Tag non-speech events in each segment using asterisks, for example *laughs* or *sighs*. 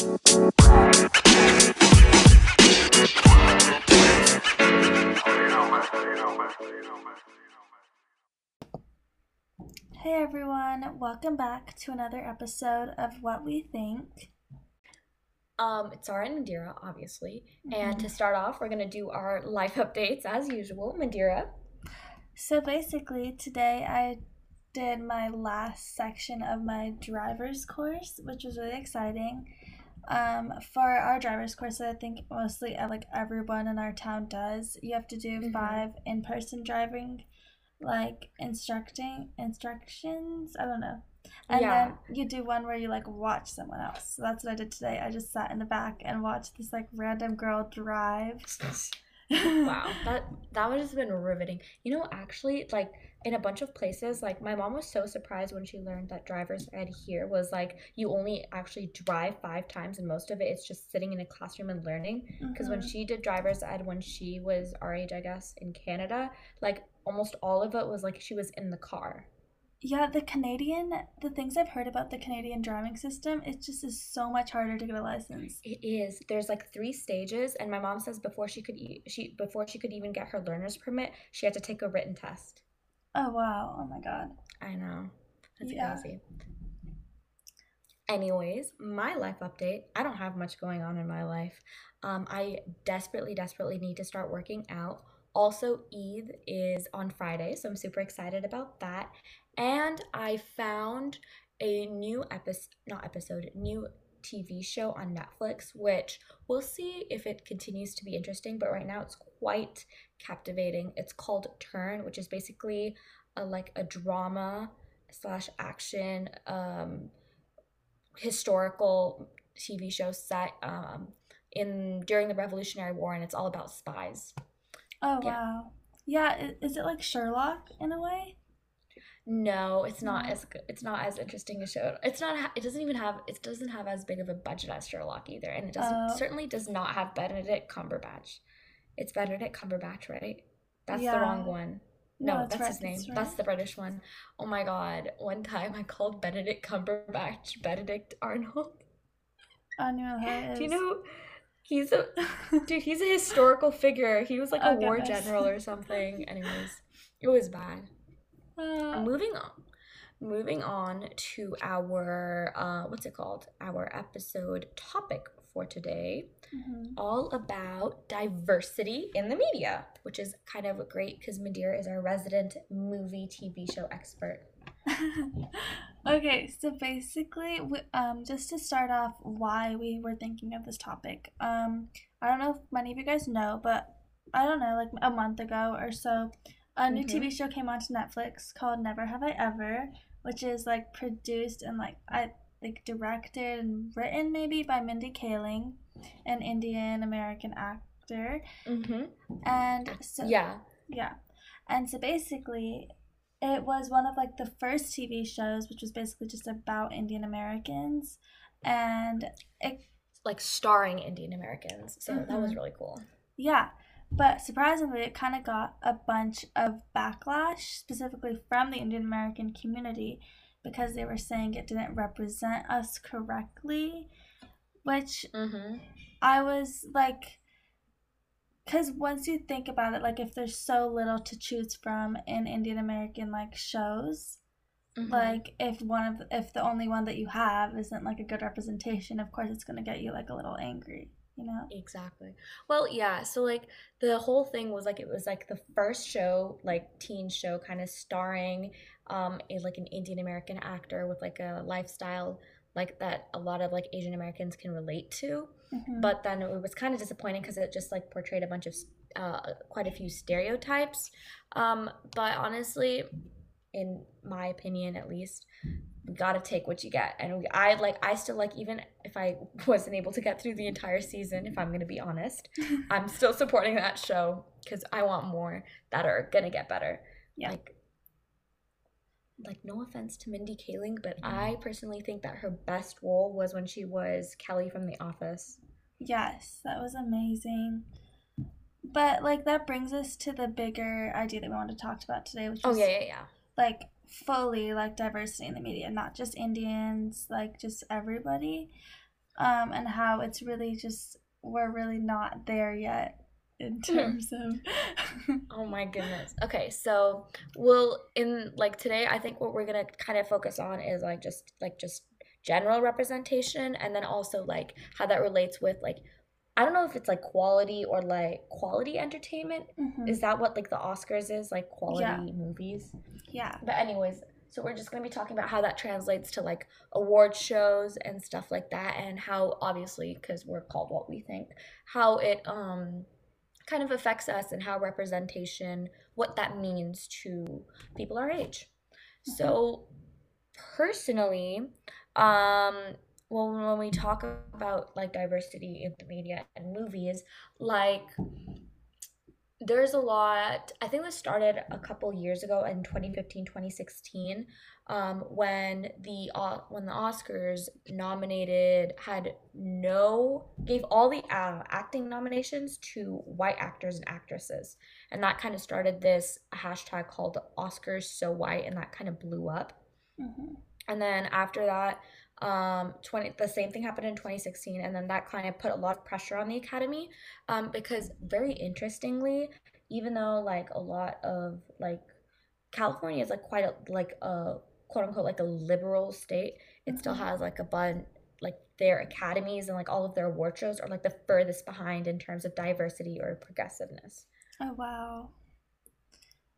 Hey everyone, welcome back to another episode of What We Think. Um, it's Zara and Mandira, obviously. And to start off, we're gonna do our life *laughs* updates as usual. Mandira. So basically, today I did my last section of my driver's course, which was really exciting. Um, for our driver's course, I think mostly uh, like everyone in our town does. You have to do Mhm. five in-person driving, like instructing instructions. I don't know. And Yeah. then you do one where you like watch someone else. So that's what I did today. I just sat in the back and watched this like random girl drive. *laughs* Wow, *laughs* that that would have been riveting. You know, actually, like in a bunch of places, like my mom was so surprised when she learned that driver's ed here was like you only actually drive five times, and most of it it's just sitting in a classroom and learning. Because when Mhm. she did driver's ed when she was our age, I guess, in Canada, like almost all of it was like she was in the car. Yeah, the Canadian, the things I've heard about the Canadian driving system, it just is so much harder to get a license. It is. There's like three stages, and my mom says before she could e- she before she could even get her learner's permit, she had to take a written test. Oh wow, oh my god. I know. That's Yeah. crazy. Anyways, my life update. I don't have much going on in my life. Um, I desperately, desperately need to start working out. Also, Eid is on Friday, so I'm super excited about that. And I found a new episode, not episode, new TV show on Netflix, which we'll see if it continues to be interesting, but right now it's quite captivating. It's called Turn, which is basically a like a drama slash action um historical TV show set um in during the Revolutionary War and it's all about spies. Oh Yeah. wow. Yeah, is it like Sherlock in a way? No, it's not mm. as good. It's not as interesting a show. It's not. It doesn't even have. It doesn't have as big of a budget as Sherlock either, and it doesn't Oh. certainly does not have Benedict Cumberbatch. It's Benedict Cumberbatch, right? That's the wrong one. No, that's that's right, his name. that's That's the British one. Oh my god! One time I called Benedict Cumberbatch Benedict Arnold. I don't know who. Do you know? He's a *laughs* dude. He's a historical figure. He was like a Oh, war goodness. general or something. *laughs* Anyways, it was bad. Uh, moving on moving on to our uh what's it called our episode topic for today mhm. all about diversity in the media which is kind of great because Mandira is our resident movie tv show expert *laughs* okay, so basically, we, um, just to start off, why we were thinking of this topic. Um, I don't know if many of you guys know, but I don't know, like a month ago or so, a new Mhm. TV show came onto Netflix called Never Have I Ever, which is like produced and like I like directed and written maybe by Mindy Kaling, an Indian American actor, mm-hmm. and so yeah yeah. And so basically, it was one of like the first TV shows, which was basically just about Indian Americans. And it, like starring indian americans so that was Mhm. really cool yeah. But surprisingly, it kind of got a bunch of backlash, specifically from the Indian American community, because they were saying it didn't represent us correctly. Which mm-hmm. I was like, because once you think about it, like if there's so little to choose from in Indian American like shows, Mm-hmm. like if one of if the only one that you have isn't like a good representation, of course it's gonna get you like a little angry, you know? Exactly. Well, yeah. So like the whole thing was like it was like the first show, like teen show, kind of starring um a like an Indian American actor with like a lifestyle like that a lot of like Asian Americans can relate to. Mhm. But then it was kind of disappointing because it just like portrayed a bunch of uh quite a few stereotypes. Um, but honestly, in my opinion at least we gotta take what you get. And we, i like i still like even if i *laughs* wasn't able to get through the entire season if i'm gonna be honest *laughs* i'm still supporting that show because i want more that are gonna get better. Yeah. like like no offense to mindy kaling but mm-hmm. i personally think that her best role was when she was kelly from the office. Yes, that was amazing. But like that brings us to the bigger idea that we wanted to talk about today, which oh is yeah yeah yeah. like fully like diversity in the media, not just Indians, like just everybody. um, and how it's really just we're really not there yet in terms of *laughs* oh my goodness okay so we'll in like today i think what we're gonna kind of focus on is like just like just general representation and then also like how that relates with like i don't know if it's like quality or like quality entertainment. Mhm. is that what like the oscars is like quality Yeah. movies? Yeah. But anyways so we're just going to be talking about how that translates to like award shows and stuff like that and how obviously because we're called what we think how it um kind of affects us and how representation what that means to people our age. So personally um well when we talk about like diversity in the media and movies like there's a lot i think this started a couple years ago in 2015 2016 um, when the uh, when the oscars nominated had no gave all the uh, acting nominations to white actors and actresses and that kind of started this hashtag called oscars so white and that kind of blew up Mhm. and then after that um 20 the same thing happened in 2016 and then that kind of put a lot of pressure on the academy um because very interestingly even though like a lot of like california is like quite a like a quote unquote like a liberal state it still Mhm. has like a bun like their academies and like all of their award shows are like the furthest behind in terms of diversity or progressiveness oh wow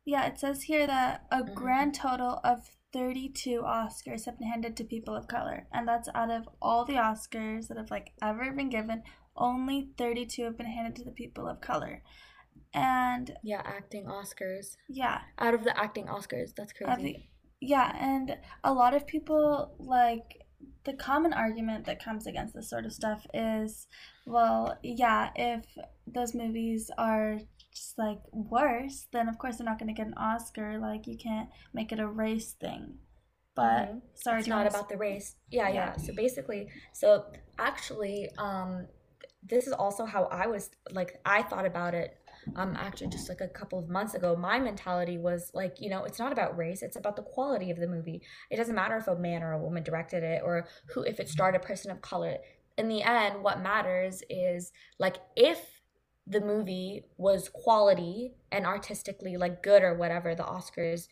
yeah it says here that a Mhm. grand total of 32 oscars have been handed to people of color and that's out of all the oscars that have like ever been given only 32 have been handed to the people of color. And yeah acting oscars. Yeah. Out of the acting oscars that's crazy. the yeah and a lot of people like the common argument that comes against this sort of stuff is well yeah if those movies are just like worse then of course they're not going to get an oscar like you can't make it a race thing. But Mhm. sorry it's not about the race. Yeah, yeah. Yeah. so basically so actually um this is also how i was like i thought about it um actually just like a couple of months ago. My mentality was like you know it's not about race it's about the quality of the movie. It doesn't matter if a man or a woman directed it or who if it starred a person of color. In the end what matters is like if the movie was quality and artistically like good or whatever the oscars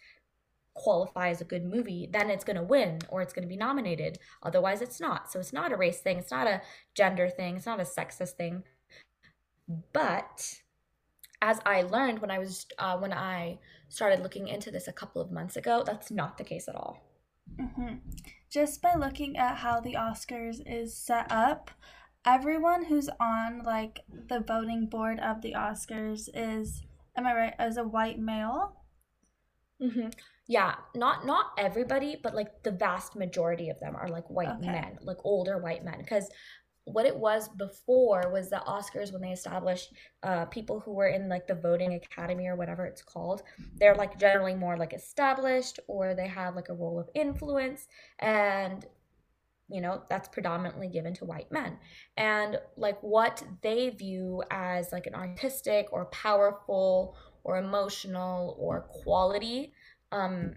qualify as a good movie, then it's going to win or it's going to be nominated. Otherwise, it's not. So it's not a race thing. It's not a gender thing. It's not a sexist thing. But as I learned when I was uh, when I started looking into this a couple of months ago, that's not the case at all. hmm Just by looking at how the Oscars is set up, everyone who's on like the voting board of the Oscars is, am I right, as a white male? hmm Yeah, not not everybody, but like the vast majority of them are like white Okay. men, like older white men. Because what it was before was the Oscars when they established uh, people who were in like the voting academy or whatever it's called. They're like generally more like established or they have like a role of influence, and you know that's predominantly given to white men. And like what they view as like an artistic or powerful or emotional or quality um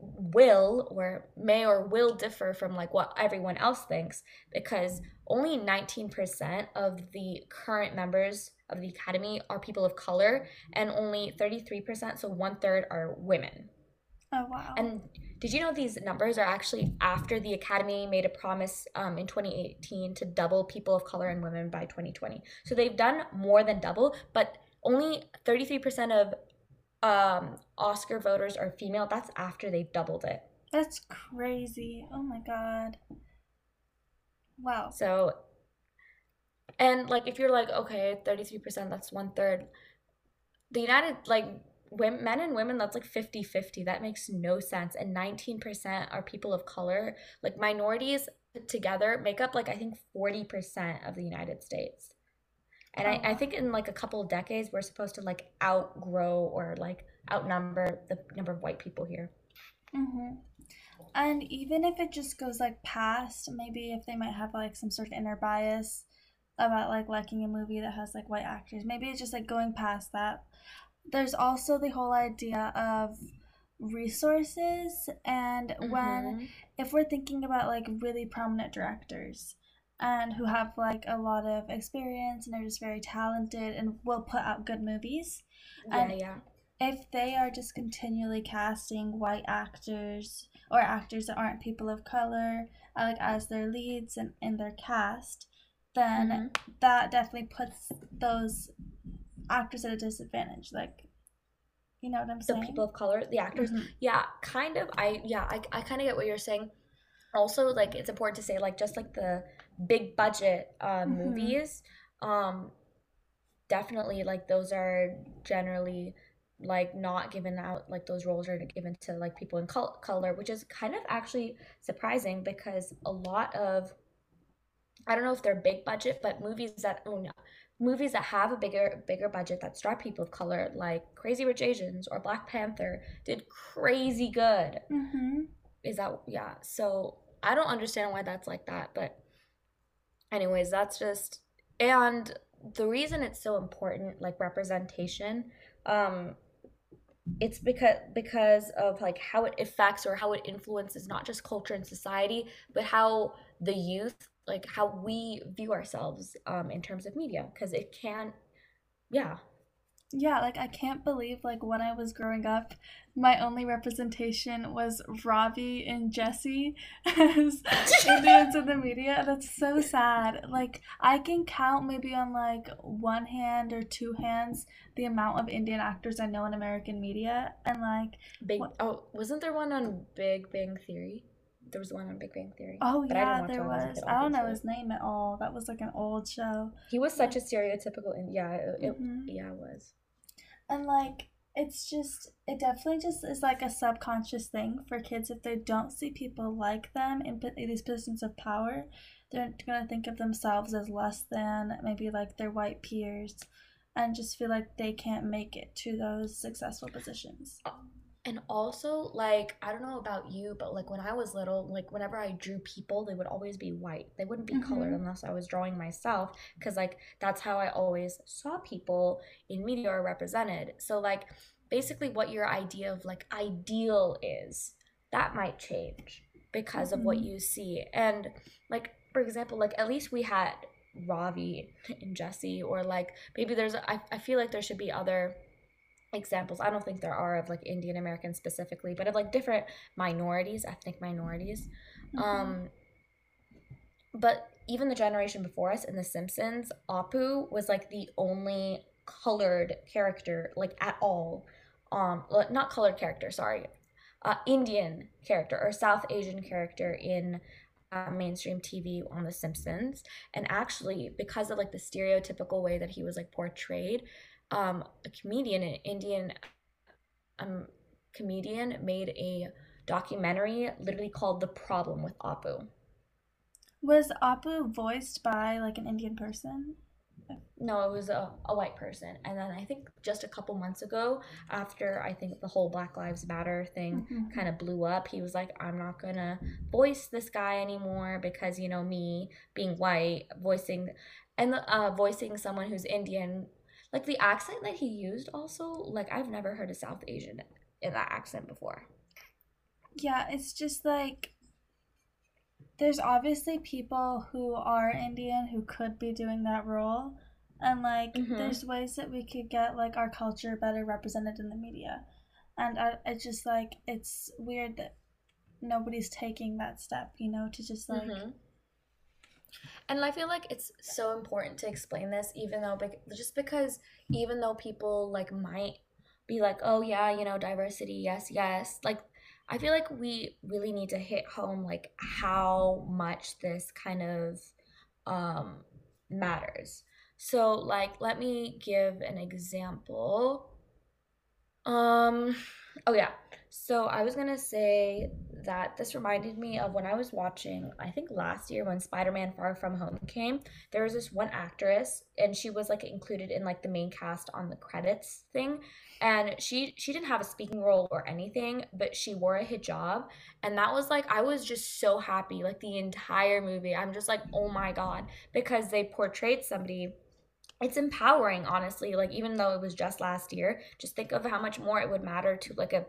will or may or will differ from like what everyone else thinks because only 19% of the current members of the academy are people of color and only 33% so one third are women Oh wow. and did you know these numbers are actually after the Academy made a promise um, in 2018 to double people of color and women by 2020? So they've done more than double, but only 33% of um, Oscar voters are female. That's after they've doubled it. That's crazy. Oh my god. Wow. So, and like if you're like, okay, 33%, that's one third. The United, like, women, men and women, that's like 50 50. That makes no sense. And 19% are people of color. Like, minorities together make up, like, I think 40% of the United States. And Oh, I, I think in like a couple of decades, we're supposed to like outgrow or like outnumber the number of white people here. Mm-hmm. And even if it just goes like past, maybe if they might have like some sort of inner bias about like liking a movie that has like white actors, maybe it's just like going past that. There's also the whole idea of resources and when Mhm. if we're thinking about like really prominent directors and who have like a lot of experience and are just very talented and will put out good movies. Yeah, And yeah. if they are just continually casting white actors or actors that aren't people of color uh, like as their leads and in their cast, then hmm that definitely puts those actors at a disadvantage. Like, you know what I'm saying The people of color, the actors. Mhm. Yeah, kind of. I yeah, I, I kind of get what you're saying. Also, like it's important to say, like just like the big budget um, Mhm. movies, um, definitely like those are generally like not given out like those roles are given to like people in col- color, which is kind of actually surprising because a lot of I don't know if they're big budget, but movies that oh no, movies that have a bigger bigger budget that star people of color, like Crazy Rich Asians or Black Panther, did crazy good. Mhm. Is that yeah? So I don't understand why that's like that, but anyways, that's just and the reason it's so important, like representation, um, it's because because of like how it affects or how it influences not just culture and society but how the youth like how we view ourselves um in terms of media because it can yeah Yeah, like I can't believe like when I was growing up, my only representation was Ravi and Jesse as *laughs* Indians in the media. That's so sad. Like I can count maybe on like one hand or two hands the amount of Indian actors I know in American media, and like big what? oh wasn't there one on big bang theory there was one on big bang theory Oh but yeah, there it when i was a was. kid I don't know his name at all. That was like an old show. he was such a stereotypical and yeah it, it hmm yeah it was And like it's just it definitely just is like a subconscious thing for kids if they don't see people like them in po- these positions of power, they're gonna think of themselves as less than maybe like their white peers and just feel like they can't make it to those successful positions. And also, like, I don't know about you, but like when I was little, like whenever I drew people, they would always be white. They wouldn't be colored Mm-hmm. unless I was drawing myself, because like that's how I always saw people in media or represented. So, like, basically, what your idea of like ideal is, that might change because of what Mm-hmm. you see. And, like, for example, like, at least we had Ravi *laughs* and Jesse, or like maybe there's, I, I feel like there should be other examples. I don't think there are of like indian americans specifically but of like different minorities ethnic minorities. Mm-hmm. um but even the generation before us in the simpsons apu was like the only colored character like at all. Um not colored character sorry. Uh indian character or south asian character in uh, mainstream tv on the simpsons. And actually because of like the stereotypical way that he was like portrayed um a comedian an indian um comedian made a documentary literally called the problem with apu Was Apu voiced by like an Indian person? no it was a, a white person and then i think just a couple months ago after i think the whole black lives matter thing Mhm. kind of blew up he was like i'm not gonna voice this guy anymore because you know me being white voicing and uh voicing someone who's indian like the accent that he used also like i've never heard a south asian in that accent before Yeah, it's just like there's obviously people who are Indian who could be doing that role. And like Mhm. there's ways that we could get like our culture better represented in the media. And I it's just like it's weird that nobody's taking that step, you know, to just like Mhm. And I feel like it's so important to explain this, even though, just because, even though people like might be like, oh yeah, you know, diversity, yes, yes. Like, I feel like we really need to hit home like how much this kind of um matters. So, like, let me give an example. Um, oh yeah. So I was gonna say that this reminded me of when I was watching, I think last year when Spider-Man Far From Home came, there was this one actress and she was like included in like the main cast on the credits thing. And she she didn't have a speaking role or anything, but she wore a hijab. And that was like I was just so happy, like the entire movie. I'm just like, oh my God, because they portrayed somebody it's empowering honestly like even though it was just last year just think of how much more it would matter to like a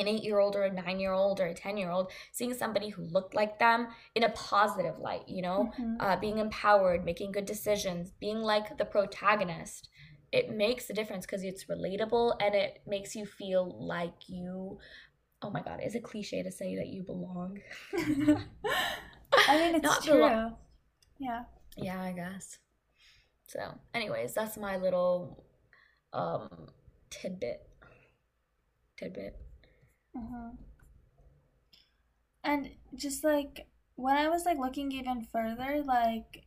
an eight year old or a nine year old or a 10 year old, seeing somebody who looked like them in a positive light, you know, Mhm. uh, being empowered, making good decisions, being like the protagonist, it makes a difference because it's relatable and it makes you feel like you. Oh my God, is it cliche to say that you belong? *laughs* I mean, it's Not true. belong- Yeah. Yeah, I guess. So, anyways, that's my little um tidbit. Tidbit. Hmm And just like when I was like looking even further, like,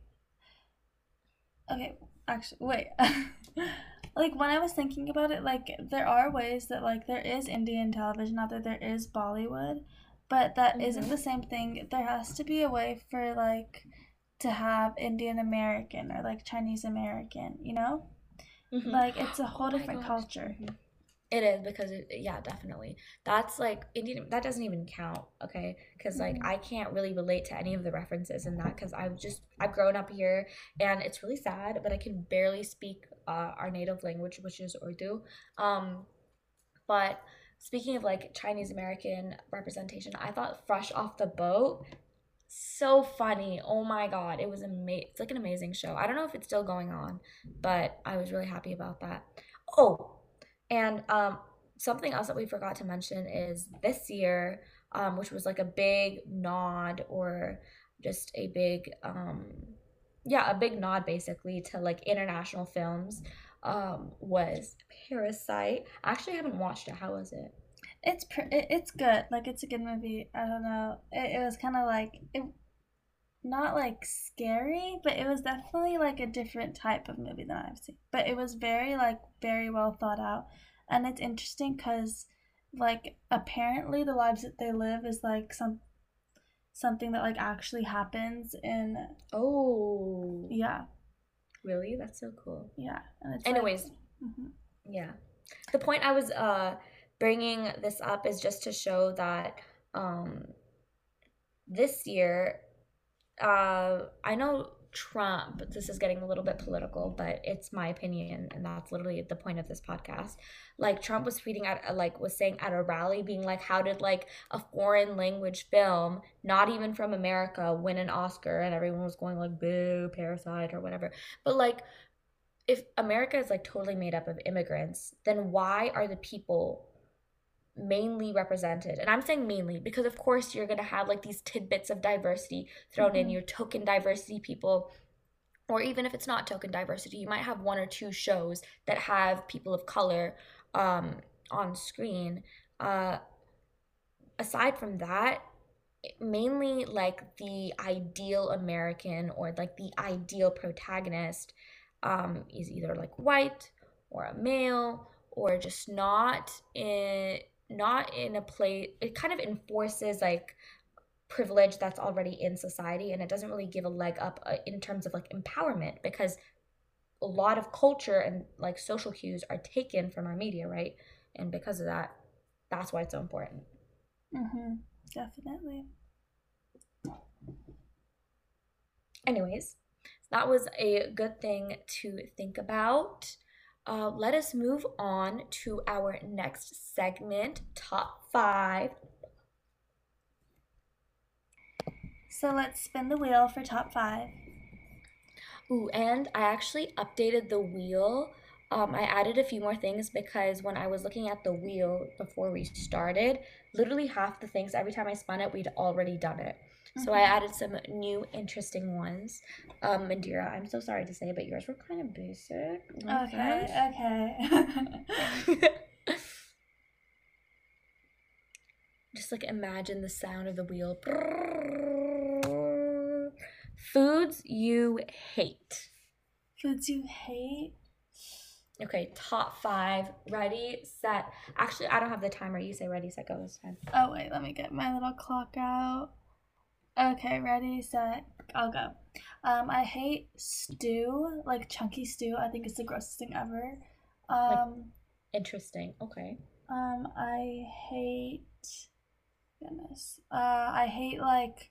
okay, actually, wait. *laughs* like when I was thinking about it, like there are ways that like there is Indian television out there, there is Bollywood, but that not Mhm. the same thing. There has to be a way for like to have Indian American or like Chinese American, you know? Mhm. Like it's a whole Oh different culture. Mhm. It is because it, yeah, definitely. That's like Indian. That doesn't even count, okay? Because like Mhm. I can't really relate to any of the references in that because I've just I've grown up here and it's really sad, but I can barely speak uh, our native language, which is Urdu. Um, but speaking of like Chinese American representation, I thought Fresh Off the Boat so funny. Oh my god, it was amazing. It's like an amazing show. I don't know if it's still going on, but I was really happy about that. Oh, and um, something else that we forgot to mention is this year, um, which was like a big nod or just a big, um, yeah, a big nod basically to like international films. Um, was Parasite. I actually haven't watched it. How was it? It's pr- it's good. Like it's a good movie. I don't know. It, it was kind of like it, not like scary, but it was definitely like a different type of movie than I've seen. But it was very like very well thought out, and it's interesting because like apparently the lives that they live is like some something that like actually happens in Oh, yeah really? That's so cool. yeah. And it's like- Anyways, Mhm. Yeah. The point I was uh bringing this up is just to show that um this year uh I know Trump this is getting a little bit political but it's my opinion and that's literally the point of this podcast. Like Trump was tweeting at uh, like was saying at a rally being like how did like a foreign language film not even from America win an Oscar? And everyone was going like boo parasite or whatever. But like if America is like totally made up of immigrants, then why are the people mainly represented? And I'm saying mainly because, of course, you're going to have like these tidbits of diversity thrown in, Mhm. your token diversity people. Or even if it's not token diversity, you might have one or two shows that have people of color um, on screen. Uh, aside from that, mainly like the ideal American or like the ideal protagonist um, is either like white or a male or just not in not in a place it kind of enforces like privilege that's already in society and it doesn't really give a leg up uh, in terms of like empowerment because a lot of culture and like social cues are taken from our media right? And because of that that's why it's so important. Mm-hmm. Definitely. anyways that was a good thing to think about uh, let us move on to our next segment top five So let's spin the wheel for top five. Ooh, and I actually updated the wheel. Um, I added a few more things because when I was looking at the wheel before we started, literally half the things, every time I spun it, we'd already done it. So I Mhm. added some new interesting ones. Um, Mandira, I'm so sorry to say, but yours were kind of basic. offense. Okay, okay. *laughs* *laughs* Just like imagine the sound of the wheel. Foods you hate. Foods you hate? Okay, top five. Ready, set. Actually, I don't have the timer. You say ready, set, go this time. Oh, wait, let me get my little clock out. Okay, ready, set, I'll go. Um, I hate stew, like chunky stew. I think it's the grossest thing ever. Um, Interesting. Okay. um, I hate, goodness, uh, I hate like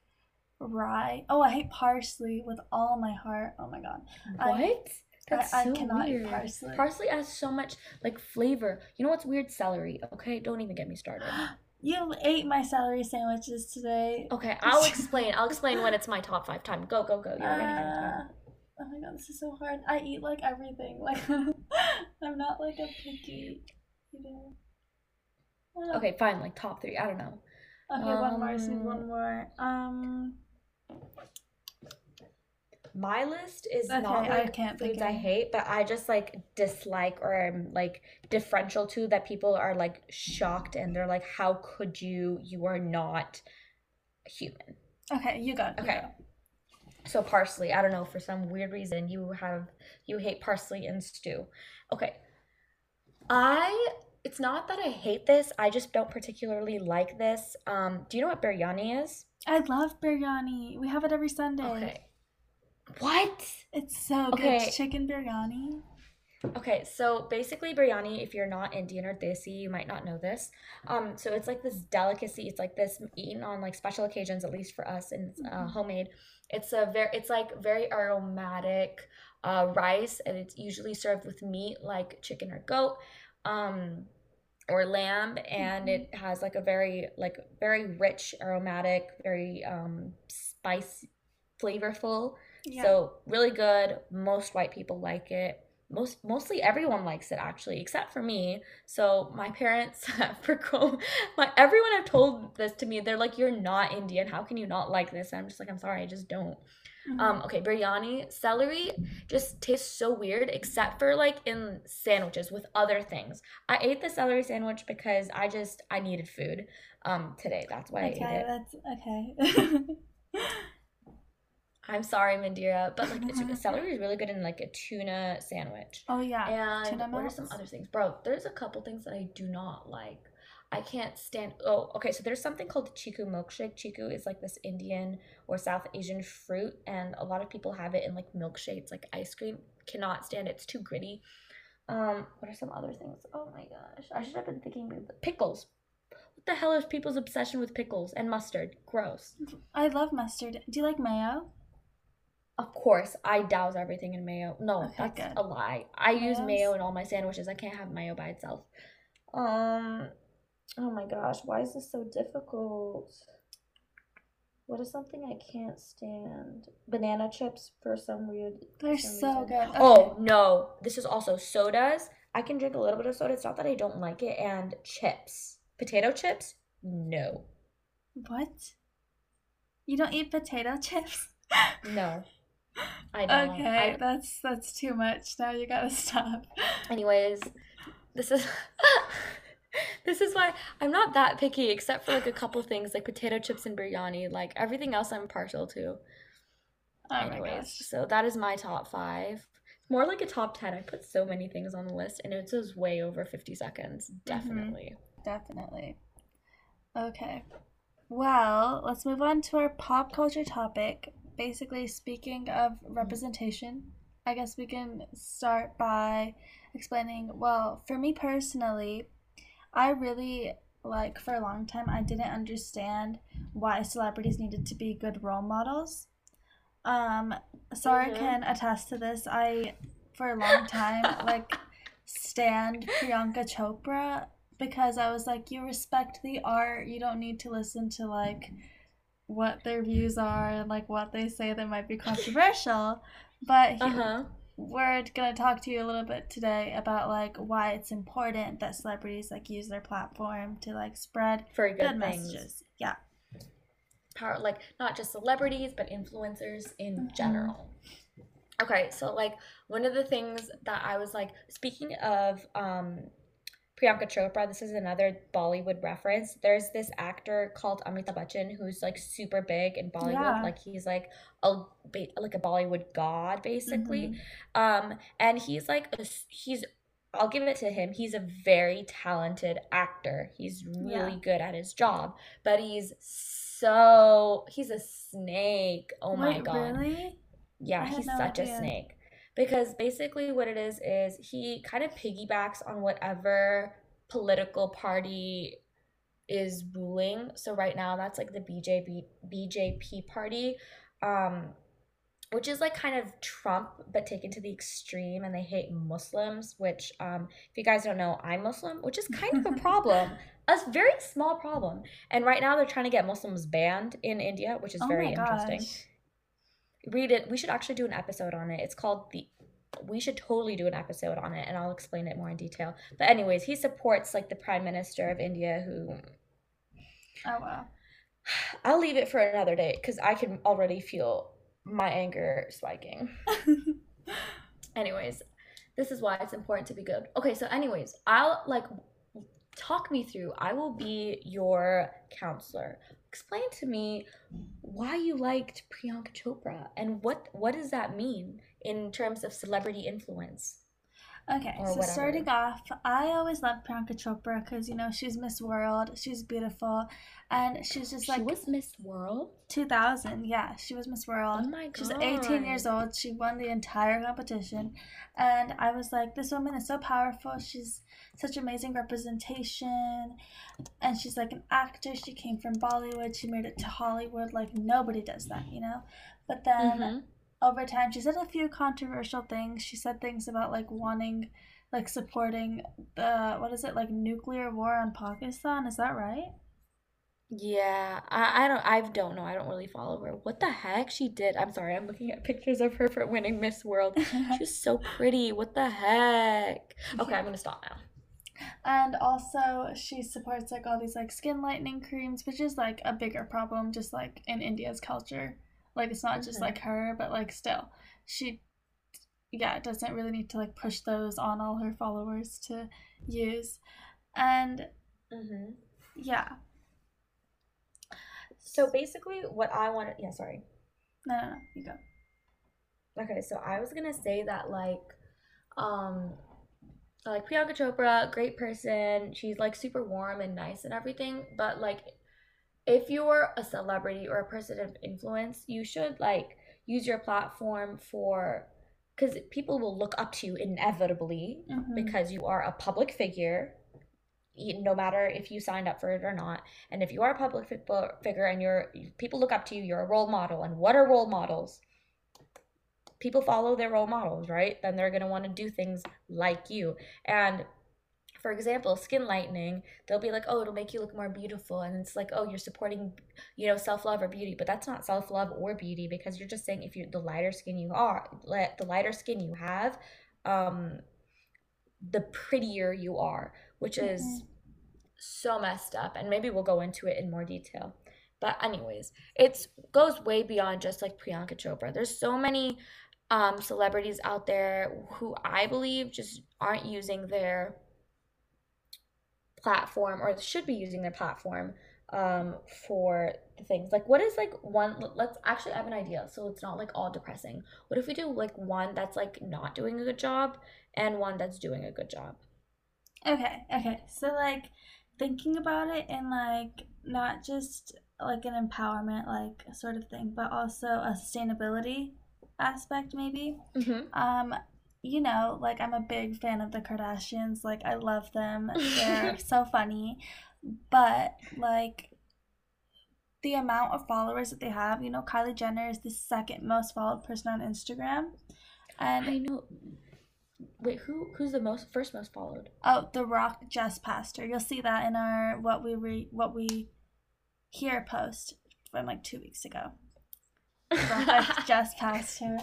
rye. Oh, I hate parsley with all my heart. Oh my god. I- What? That's I so cannot eat weird. parsley. Parsley adds so much like flavor. You know what's weird? Celery. Okay, don't even get me started. *gasps* *gasps* You ate my celery sandwiches today. Okay, *laughs* I'll explain. I'll explain when it's my top five time. Go, go, go. You're ready. Uh, oh my god, this is so hard. I eat like everything. *laughs* Like I'm not like a picky eater. Uh, Okay, fine. Like top three. I don't know. Okay, one more. Need Um, one more. Um. My list is Okay, not I can't foods I hate, but I just like dislike or am like differential to that people are like shocked and they're like, how could you? You are not human. Okay, you go. you Okay. So parsley, I don't know, for some weird reason you have you hate parsley and stew. Okay. I it's not that I hate this, I just don't particularly like this. Um, do you know what biryani is? I love biryani. We have it every Sunday. Okay. What? It's so Okay. good. Chicken biryani. Okay, so basically biryani, if you're not Indian or Desi, you might not know this. Um, so it's like this delicacy. It's like this eaten on like special occasions, at least for us, and it's uh, Mhm. homemade. It's a very, it's like very aromatic uh, rice, and it's usually served with meat like chicken or goat, um, or lamb, and Mhm. it has like a very like very rich, aromatic, very um, spicy, flavorful. Yeah. So really good. Most white people like it. Most mostly everyone likes it actually, except for me. So my parents *laughs* for my everyone have told this to me. They're like, "You're not Indian. How can you not like this?" And I'm just like, "I'm sorry, I just don't." Mhm. Um, okay, biryani, celery just tastes so weird, except for like in sandwiches with other things. I ate the celery sandwich because I just I needed food um today. That's why I ate it. that's okay. *laughs* I'm sorry, Mandira, but like it's, *laughs* celery is really good in like a tuna sandwich. oh yeah. And Tuna what are some other things? Bro, there's a couple things that I do not like. I can't stand. Oh, okay. So there's something called chiku milkshake. Chiku is like this Indian or South Asian fruit, and a lot of people have it in like milkshakes, like ice cream. Cannot stand it. It's too gritty. Um, what are some other things? Oh my gosh, I should have been thinking pickles. What the hell is people's obsession with pickles and mustard? Gross. I love mustard. Do you like mayo? Of course, I douse everything in mayo. No, Okay, that's good. a lie. I use mayo in all my sandwiches. I can't have mayo by itself. Um, oh my gosh, why is this so difficult? What is something I can't stand? Banana chips for some weird. They're some so reason. good. Okay. Oh no, this is also sodas. I can drink a little bit of soda. It's not that I don't like it. And chips, potato chips. No, What? You don't eat potato *laughs* chips? no, *laughs* I don't. Okay, I- that's that's too much. Now you gotta *laughs* stop. Anyways, this is *laughs* this is why I'm not that picky except for like a couple things like potato chips and biryani. Like everything else I'm partial to. Oh Anyways, so that is my top 5. More like a top 10. I put so many things on the list and it was way over 50 seconds. Mm-hmm. Definitely. Definitely. Okay. Well, let's move on to our pop culture topic. Basically, speaking of representation, I guess we can start by explaining. Well, for me personally, I really like for a long time I didn't understand why celebrities needed to be good role models. Um, Sarah Mhm. can attest to this. I for a long time *laughs* like stand Priyanka Chopra because I was like, you respect the art. You don't need to listen to like what their views are and like what they say that might be controversial. But Uh-huh. we're gonna talk to you a little bit today about like why it's important that celebrities like use their platform to like spread For good, good messages. Yeah. power like not just celebrities but influencers in Mhm. general okay so like one of the things that i was like speaking of um priyanka chopra this is another bollywood reference there's this actor called amitabh bachchan who's like super big in bollywood Yeah. like he's like a like a bollywood god basically Mhm. um and he's like a he's i'll give it to him he's a very talented actor he's really Yeah. good at his job but he's so he's a snake oh my god really? yeah he's no such idea. a snake because basically what it is is he kind of piggybacks on whatever political party is ruling so right now that's like the BJP BJP party um which is like kind of Trump but taken to the extreme and they hate Muslims, which um if you guys don't know, I'm Muslim, which is kind of a *laughs* problem. a very small problem. And right now they're trying to get Muslims banned in India, which is oh very interesting. Read it. We should actually do an episode on it. It's called the we should totally do an episode on it and I'll explain it more in detail. But anyways, he supports like the prime minister of India who Oh wow. *sighs* I'll leave it for another day cuz I can already feel my anger spiking. *laughs* anyways, this is why it's important to be good. Okay, so anyways, I'll like talk me through. I will be your counselor. Explain to me why you liked Priyanka Chopra and what what does that mean in terms of celebrity influence? Okay, so whatever. starting off, I always loved Priyanka Chopra because you know she's Miss World, she's beautiful, and she's just like she was Miss World. 2000. Yeah, she was Miss World. Oh my god. She's 18 years old. She won the entire competition. And I was like, this woman is so powerful. She's such amazing representation. And she's like an actor. She came from Bollywood. She made it to Hollywood. Like, nobody does that, you know? But then Mhm. Over time, she said a few controversial things. She said things about like wanting, like supporting the, what is it, like nuclear war on Pakistan. Is that right? Yeah, I, I don't I don't know. I don't really follow her. What the heck she did? I'm sorry. I'm looking at *laughs* pictures of her for winning Miss World. *laughs* She was so pretty. What the heck? Okay, I'm gonna stop now. And also, she supports like all these like skin lightening creams, which is like a bigger problem, just like in India's culture. Like it's not just Mhm. like her, but like still, she, yeah, doesn't really need to like push those on all her followers to use. And Mm-hmm. yeah, So basically, what I wanted, yeah, sorry. no, no, no, you go. Okay, so I was gonna say that like, um, like Priyanka Chopra, great person. She's like super warm and nice and everything. But like, if you're a celebrity or a person of influence, you should like use your platform for, because people will look up to you inevitably Mhm. because you are a public figure no matter if you signed up for it or not. And if you are a public fi- figure and you're people look up to you you're a role model and what are role models? People follow their role models right? Then they're going to want to do things like you. And for example skin lightening they'll be like oh it'll make you look more beautiful and it's like oh you're supporting you know self-love or beauty but that's not self-love or beauty because you're just saying if you the lighter skin you are the lighter skin you have um the prettier you are which is Mhm. so messed up and maybe we'll go into it in more detail but anyways it goes way beyond just like priyanka chopra there's so many um, celebrities out there who i believe just aren't using their platform or should be using their platform um, for the things like what is like one let's actually I have an idea so it's not like all depressing what if we do like one that's like not doing a good job and one that's doing a good job Okay, okay. So like thinking about it in like not just like an empowerment like sort of thing, but also a sustainability aspect maybe. mm-hmm. Um, you know, like I'm a big fan of the Kardashians. Like I love them. They're *laughs* so funny. But like the amount of followers that they have, you know, Kylie Jenner is the second most followed person on Instagram. And I know. Wait, who who's the most first most followed? oh, The Rock just passed her. You'll see that in our what we re, what we hear post from like 2 weeks ago. The Rock *laughs* just passed her.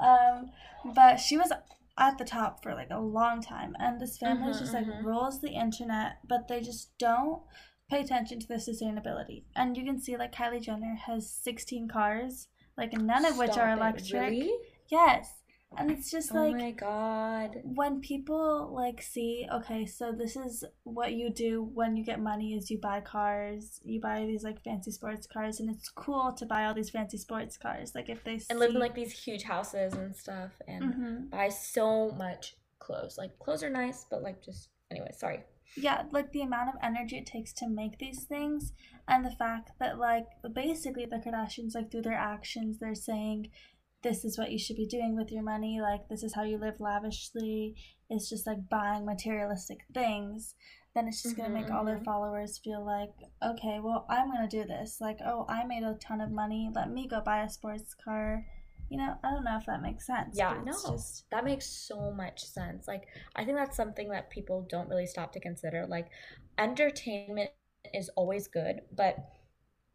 Um, but she was at the top for like a long time, and this family Mhm, just like mhm. rules the internet, but they just don't pay attention to the sustainability. And you can see like Kylie Jenner has 16 cars, like none of which Stop are it, electric. Really? Yes, and it's just oh like my god. when people like see okay so this is what you do when you get money is you buy cars you buy these like fancy sports cars and it's cool to buy all these fancy sports cars like if they see And live in like these huge houses and stuff and Mhm. buy so much clothes. Like clothes are nice, but like just anyway, sorry. yeah like the amount of energy it takes to make these things and the fact that like basically the kardashians like through their actions they're saying this is what you should be doing with your money like this is how you live lavishly it's just like buying materialistic things then it's just going to make all their mhm. followers feel like okay well i'm going to do this like oh i made a ton of money let me go buy a sports car You know, I don't know if that makes sense. Yeah, no, just... that makes so much sense. Like, I think that's something that people don't really stop to consider. Like, entertainment is always good, but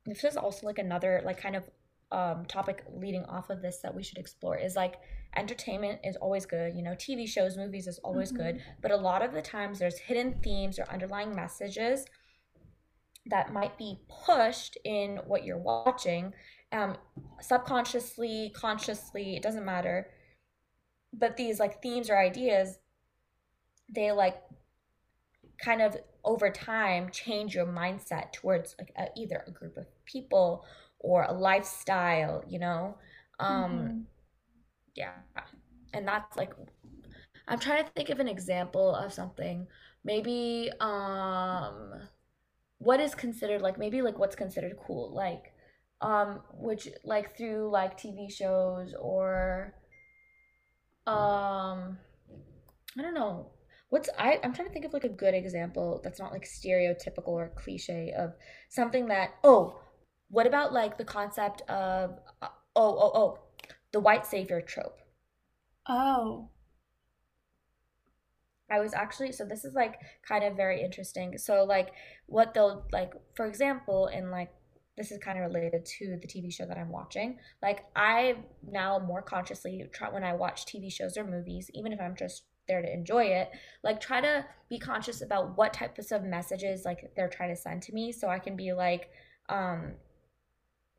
this is also like another like kind of um topic leading off of this that we should explore is like entertainment is always good you know tv shows movies is always mm-hmm. good but a lot of the times there's hidden themes or underlying messages that might be pushed in what you're watching um, subconsciously, consciously, it doesn't matter. But these like themes or ideas, they like kind of over time change your mindset towards like a, either a group of people or a lifestyle, you know? Um, mm-hmm. Yeah. And that's like, I'm trying to think of an example of something. Maybe, um, what is considered like maybe like what's considered cool like um which like through like tv shows or um i don't know what's i i'm trying to think of like a good example that's not like stereotypical or cliche of something that oh what about like the concept of uh, oh oh oh the white savior trope oh I was actually so this is like kind of very interesting. So like what they'll like for example in like this is kind of related to the TV show that I'm watching. Like I now more consciously try when I watch TV shows or movies, even if I'm just there to enjoy it, like try to be conscious about what types of messages like they're trying to send to me so I can be like um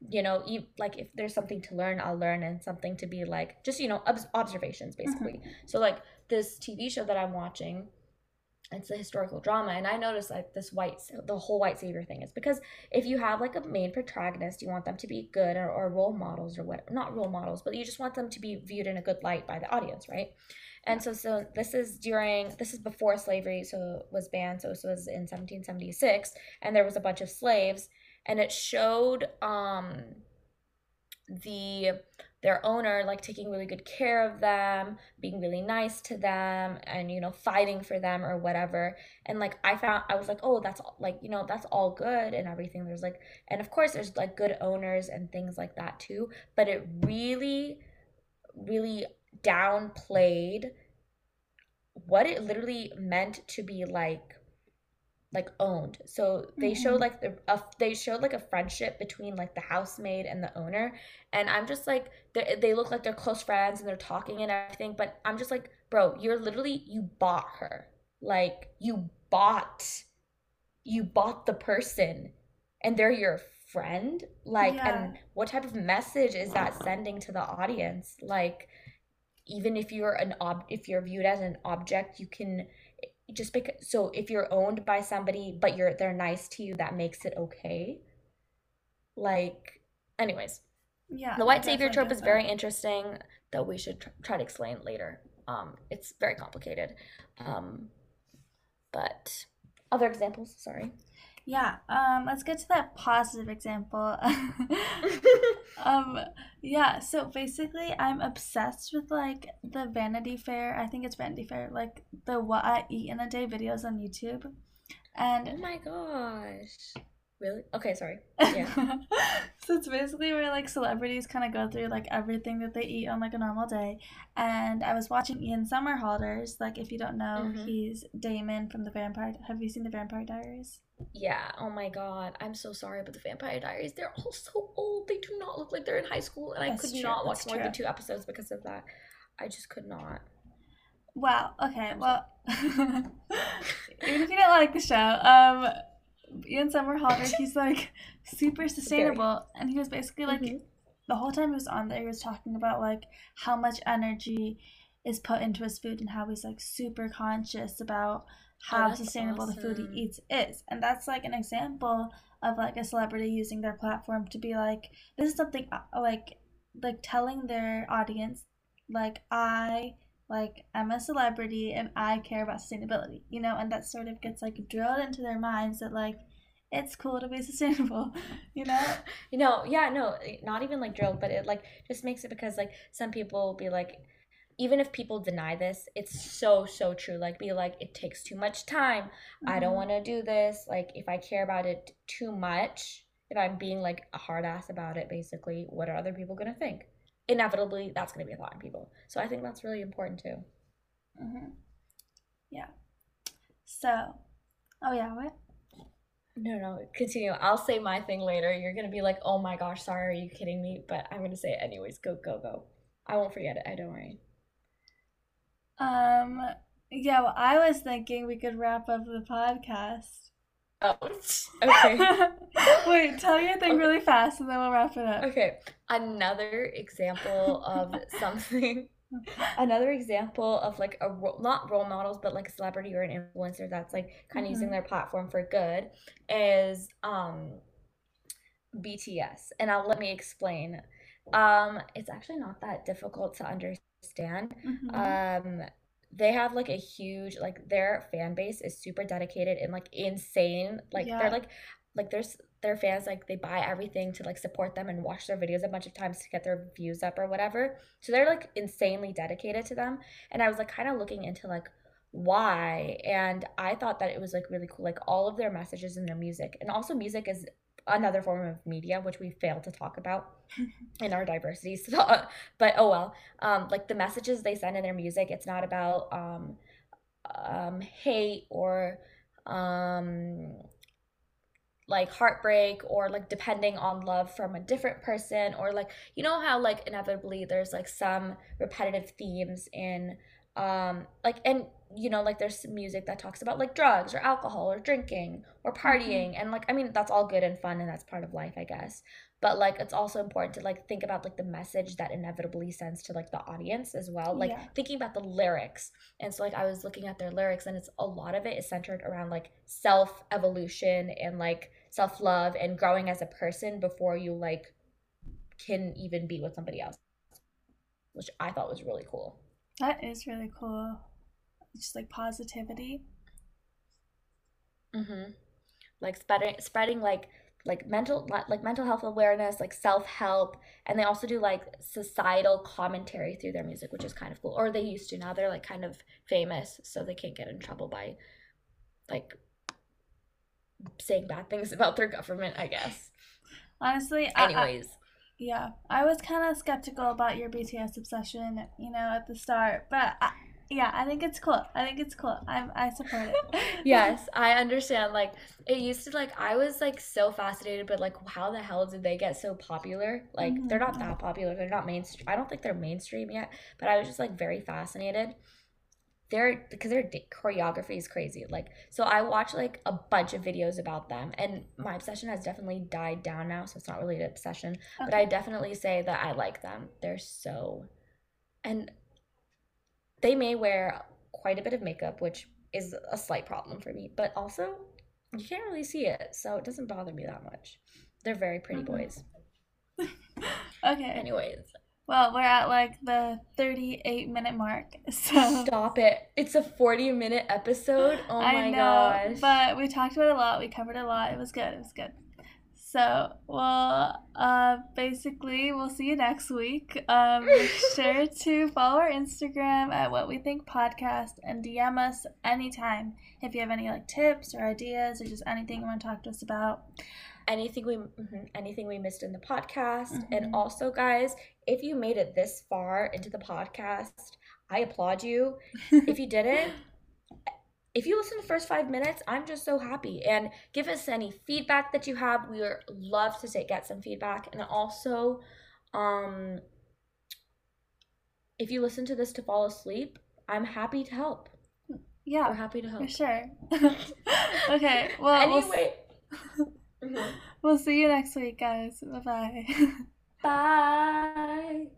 you know, you, like if there's something to learn, I'll learn and something to be like just you know observations basically. Mm-hmm. So like this TV show that I'm watching, it's a historical drama and i noticed like this white the whole white savior thing is because if you have like a main protagonist you want them to be good or, or role models or what not role models but you just want them to be viewed in a good light by the audience right and so so this is during this is before slavery so was banned so this was in 1776 and there was a bunch of slaves and it showed um the their owner like taking really good care of them being really nice to them and you know fighting for them or whatever. And like i found i was like oh that's all, like you know that's all good and everything. There's like and of course there's like good owners and things like that too but it really really downplayed what it literally meant to be like like owned. So they mm-hmm. showed like the uh, they showed like a friendship between like the housemaid and the owner, and I'm just like they they look like they're close friends and they're talking and everything, but I'm just like, bro, you're literally you bought her, like you bought, you bought the person, and they're your friend, like, yeah. and what type of message is that sending to the audience, like. Even if you're an ob, if you're viewed as an object, you can just because so if you're owned by somebody but you're they're nice to you that makes it okay. Like anyways yeah the white savior trope is very interesting that we should tr- try to explain later. Um it's very complicated. Um but other examples sorry yeah, um, let's get to that positive example. *laughs* *laughs* um, yeah, so basically, I'm obsessed with like the Vanity Fair. I think it's Vanity Fair, like the what I eat in a day videos on YouTube. And oh my gosh. Really? Okay, sorry. Yeah. *laughs* so it's basically where like celebrities kind of go through like everything that they eat on like a normal day. And I was watching Ian Somerhalder's. Like, if you don't know, mm-hmm. he's Damon from the Vampire. Have you seen the Vampire Diaries? Yeah. Oh my God. I'm so sorry, but the Vampire Diaries. They're all so old. They do not look like they're in high school, and That's I could true. not watch That's more true. than two episodes because of that. I just could not. Wow. Okay. Well, *laughs* even if you didn't like the show, um Ian Somerhalder, *laughs* he's like super sustainable, and he was basically like mm-hmm. the whole time he was on there, he was talking about like how much energy is put into his food and how he's like super conscious about how oh, sustainable awesome. the food he eats is, and that's like an example of like a celebrity using their platform to be like this is something uh, like like telling their audience like I like I'm a celebrity and I care about sustainability, you know, and that sort of gets like drilled into their minds that like it's cool to be *laughs* sustainable, you know? you know, yeah, no, not even like drilled, but it like just makes it because like some people will be like even if people deny this, it's so so true. Like be like it takes too much time. Mm-hmm. I don't mm-hmm. want to do this. Like if I care about it too much, if I'm being like a hard ass about it basically, what are other people going to think? inevitably that's going to be a thought in people. So I think that's really important too. hmm Yeah. So, oh yeah, what? No, no, continue. I'll say my thing later. You're gonna be like, "Oh my gosh, sorry, are you kidding me?" But I'm gonna say it anyways. Go, go, go. I won't forget it. I don't worry. Um, yeah, well, I was thinking we could wrap up the podcast. Oh, okay. *laughs* Wait, tell your thing Okay. really fast and then we'll wrap it up. Okay, another example of *laughs* something. Another example of like a ro- not role models, but like a celebrity or an influencer that's like kind of using Mhm. their platform for good is um BTS. And I'll let me explain. Um, it's actually not that difficult to understand. Mhm. Um, they have like a huge like their fan base is super dedicated and like insane. Like Yeah. they're like like there's their fans like they buy everything to like support them and watch their videos a bunch of times to get their views up or whatever. So they're like insanely dedicated to them. And I was like kind of looking into like why and I thought that it was like really cool like all of their messages and their music. And also music is another form of media which we failed to talk about *laughs* in our diversity *laughs* so, but oh well. Um like the messages they send in their music it's not about um um hate or um like heartbreak or like depending on love from a different person or like you know how like inevitably there's like some repetitive themes in um like and you know like there's music that talks about like drugs or alcohol or drinking or partying. And like i mean that's all good and fun and that's part of life i guess. But like it's also important to like think about like the message that inevitably sends to like the audience as well. Like Yeah. thinking about the lyrics. And so like i was looking at their lyrics and it's a lot of it is centered around like self evolution and like self love and growing as a person before you like can even be with somebody else which i thought was really cool That is really cool. Just like positivity. mm-hmm. like spreading spreading like like mental like mental health awareness like self-help and they also do like societal commentary through their music which is kind of cool or they used to now they're like kind of famous so they can't get in trouble by like saying bad things *laughs* about their government i guess Honestly, I, I, anyways yeah, I was kind of skeptical about your BTS obsession, you know, at the start, but I, yeah, I think it's cool. I think it's cool. I'm I support it. *laughs* yes i understand like it used to like i was like so fascinated but like how the hell did they get so popular like they're not Mhm. that popular they're not mainstream i don't think they're mainstream yet but i was just like very fascinated their because their choreography is crazy like so i watch like a bunch of videos about them and my obsession has definitely died down now so it's not really an obsession but i definitely say that i like them. They're so and they may wear quite a bit of makeup which is a slight problem for me but also you can't really see it so it doesn't bother me that much. They're very pretty Mhm. boys. *laughs* Okay. anyways Well, we're at like the 38 minute mark. *laughs* So stop it it's a 40 minute episode oh my I know, gosh but we talked about it a lot. We covered a lot. It was good. It was good. So, well, uh, basically, we'll see you next week. Um, make *laughs* sure to follow our Instagram at What We Think Podcast and DM us anytime if you have any like tips or ideas or just anything you want to talk to us about. Anything we mhm, anything we missed in the podcast Mhm. and also guys if you made it this far into the podcast i applaud you if you didn't *laughs* if you listen to the first five minutes i'm just so happy and give us any feedback that you have we would love to say, get some feedback and also um if you listen to this to fall asleep i'm happy to help Yeah. we're happy to help for sure. *laughs* *laughs* okay, well, we'll, s- anyway Mhm. we'll see you next week, guys. Bye-bye. *laughs* bye.